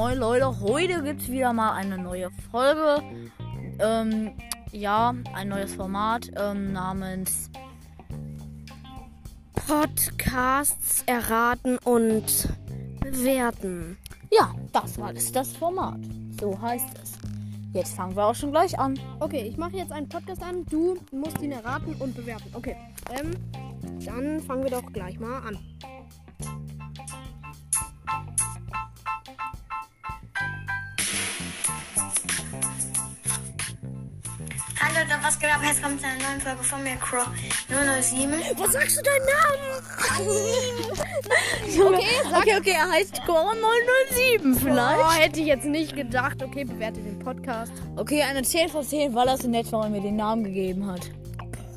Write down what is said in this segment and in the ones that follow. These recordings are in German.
Moin Leute, heute gibt es wieder mal eine neue Folge. Ähm, ja, ein neues Format ähm, namens Podcasts erraten und bewerten. Ja, das war das, das Format. So heißt es. Jetzt fangen wir auch schon gleich an. Okay, ich mache jetzt einen Podcast an. Du musst ihn erraten und bewerten. Okay, ähm, dann fangen wir doch gleich mal an. Hallo Leute, was geht ab? Jetzt kommt eine neue Folge von mir, Crow 007. Was sagst du deinen Namen? Okay, okay, okay, er heißt Core 007 vielleicht. Oh, hätte ich jetzt nicht gedacht. Okay, bewerte den Podcast. Okay, eine 10 von 10, weil er so nett war und mir den Namen gegeben hat.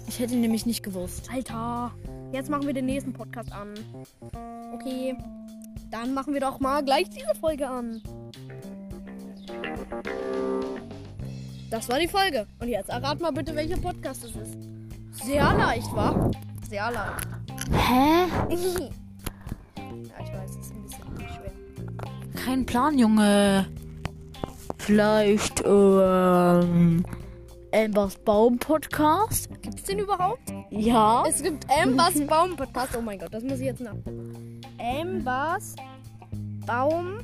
Ich hätte ihn nämlich nicht gewusst. Alter, jetzt machen wir den nächsten Podcast an. Okay, dann machen wir doch mal gleich diese Folge an. Das war die Folge. Und jetzt errat mal bitte, welcher Podcast es ist. Sehr leicht, wa? Sehr leicht. Hä? ja, ich weiß, es ist ein bisschen schwer. Kein Plan, Junge. Vielleicht, ähm, Ambers Baum Podcast? Gibt's den überhaupt? Ja. Es gibt Ambers Baum Podcast. Oh mein Gott, das muss ich jetzt nachgucken. Ambers Baum.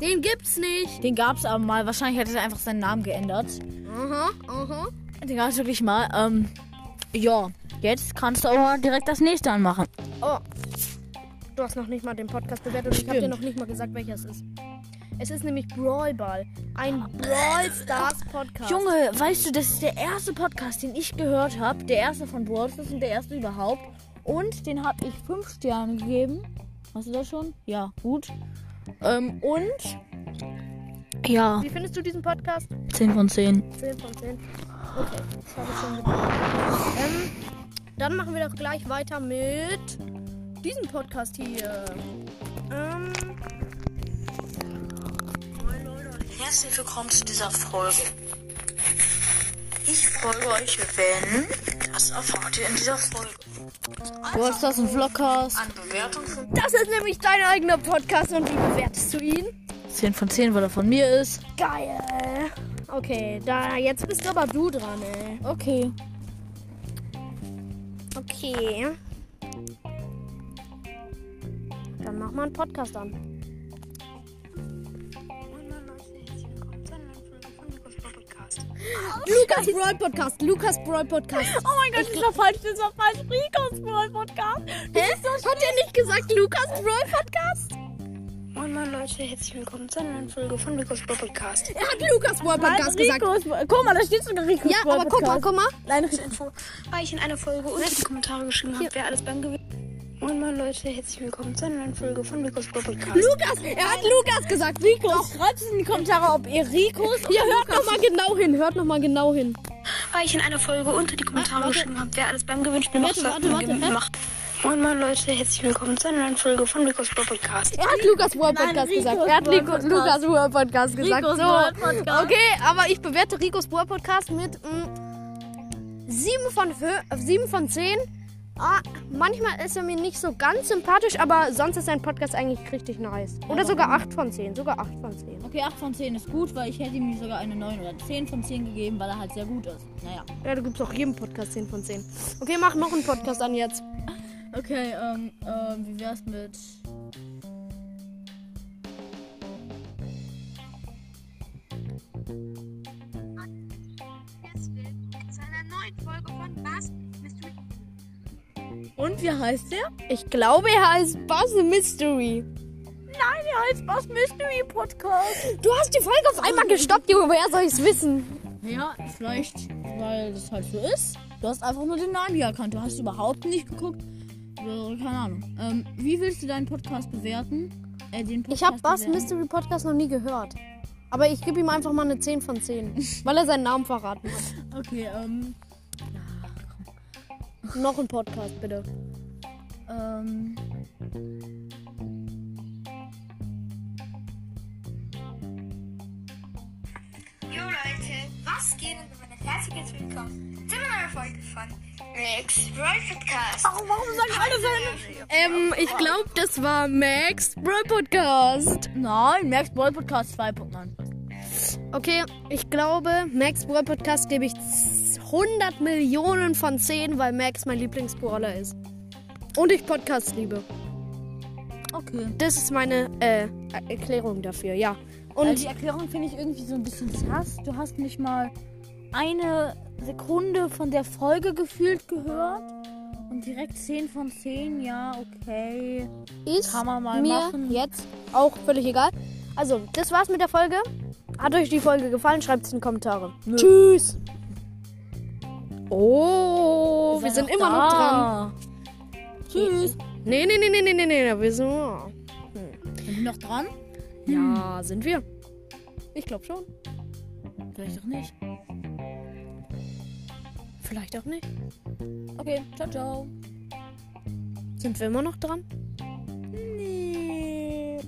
Den gibt's nicht. Den gab's aber mal. Wahrscheinlich hat er einfach seinen Namen geändert. Aha, aha. Den gab's wirklich mal. Ähm, ja. Jetzt kannst du aber direkt das nächste anmachen. Oh. Du hast noch nicht mal den Podcast bewertet und ich habe dir noch nicht mal gesagt, welcher es ist. Es ist nämlich Brawl Ball. Ein Brawl Stars Podcast. Junge, weißt du, das ist der erste Podcast, den ich gehört habe. Der erste von Brawl Stars und der erste überhaupt. Und den habe ich 5 Sterne gegeben. Hast du das schon? Ja, gut. Ähm, und. Ja, Wie findest du diesen Podcast? 10 von 10. 10 von 10. Okay, das habe ich schon gedacht. Ähm, dann machen wir doch gleich weiter mit diesem Podcast hier. Ähm, Moin Leute und herzlich willkommen zu dieser Folge. Ich folge euch, wenn, das erfahrt ihr in dieser Folge. Du hast das ein Vlogcast. Eine Bewertung von das ist nämlich dein eigener Podcast und wie bewertest du ihn? 10 von 10, weil er von mir ist. Geil. Okay, da jetzt bist aber du dran, ey. Okay. Okay. Dann mach mal einen Podcast an. Lukas Brawl Podcast. Lukas Brawl Podcast. Oh mein Gott, das war falsch, das war falsch. Ricos Brawl Podcast. Hä? Hat er nicht gesagt Lukas Brawl Podcast? Moin Moin Leute, herzlich willkommen zu einer neuen Folge von Nikos Podcast. Er hat Lukas Brawl Podcast gesagt. Ricos, guck mal, da steht sogar Ricos Ja, Brawl aber guck mal, Podcast. guck mal. Nein, Info, weil ich in einer Folge unter die Kommentare geschrieben habe, wer alles beim Gewinn. Moin Moin Leute, herzlich willkommen zu einer neuen Folge von Nikos Podcast. Lukas, er hat Lukas gesagt. Ricos. Schreibt es in die Kommentare, ob ihr Ricos Hier, hört noch mal genau hin. Hört noch mal genau hin. weil ich in einer Folge unter die Kommentare geschrieben habe, wer alles beim Gewinnspiel Warte, macht, warte, warte, macht. Moin Moin Leute, herzlich willkommen zu einer neuen Folge von Nikos Podcast. Er hat Lukas Nein, Podcast Ricos gesagt. Er hat Podcast. Lukas Brawl Podcast gesagt. Ricos so. Podcast. Okay, aber ich bewerte Ricos Brawl Podcast mit mm, 7 von, fü- äh, 7 von 10. Ah, manchmal ist er mir nicht so ganz sympathisch, aber sonst ist sein Podcast eigentlich richtig nice. Oder sogar 8 von 10. Sogar 8 von 10. Okay, 8 von 10 ist gut, weil ich hätte ihm sogar eine 9 oder 10 von 10 gegeben, weil er halt sehr gut ist. Naja. Ja, du gibst auch jedem Podcast 10 von 10. Okay, mach noch einen Podcast an jetzt. Okay, ähm, ähm, wie wär's mit. Und wie heißt der? Ich glaube, er heißt Buzz Mystery. Nein, er heißt Was Mystery Podcast. Du hast die Folge auf einmal gestoppt, Junge. Woher soll ich's wissen? Ja, vielleicht, weil das halt so ist. Du hast einfach nur den Namen hier erkannt. Du hast überhaupt nicht geguckt. Äh, Keine Ahnung. Ähm, wie willst du deinen Podcast bewerten? Äh, den Podcast Ich habe Buzz bewerten? Mystery Podcast noch nie gehört. Aber ich gebe ihm einfach mal eine 10 von 10. weil er seinen Namen verraten hat. Okay, ähm. Noch ein Podcast, bitte. Ähm. Jo Leute, was geht und herzlich willkommen zu einer neuen Folge von Max Roy Podcast. Warum sagen alle seine? Ähm, ich glaube, das war Max Bro Podcast. Nein, Max Ball Podcast 2.9. Okay, ich glaube, Max Bro Podcast gebe ich 100 Millionen von 10, weil Max mein Lieblingsbrawler ist. Und ich Podcast liebe. Okay. Das ist meine äh, Erklärung dafür, ja. Und Und die Erklärung finde ich irgendwie so ein bisschen sass. Du hast nicht mal eine Sekunde von der Folge gefühlt gehört. Und direkt 10 von 10, ja, okay. ist Kann man mal mir machen. jetzt auch völlig egal. Also, das war's mit der Folge. Hat euch die Folge gefallen? Schreibt es in die Kommentare. Nö. Tschüss. Oh, wir, wir sind immer noch dran. Tschüss. Nee, nee, nee, nee, nee, nee, nee, wir sind, hm. sind wir noch dran? Ja, hm. sind wir. Ich glaube schon. Vielleicht auch nicht. Vielleicht auch nicht. Okay, ciao, ciao. Sind wir immer noch dran? Nee.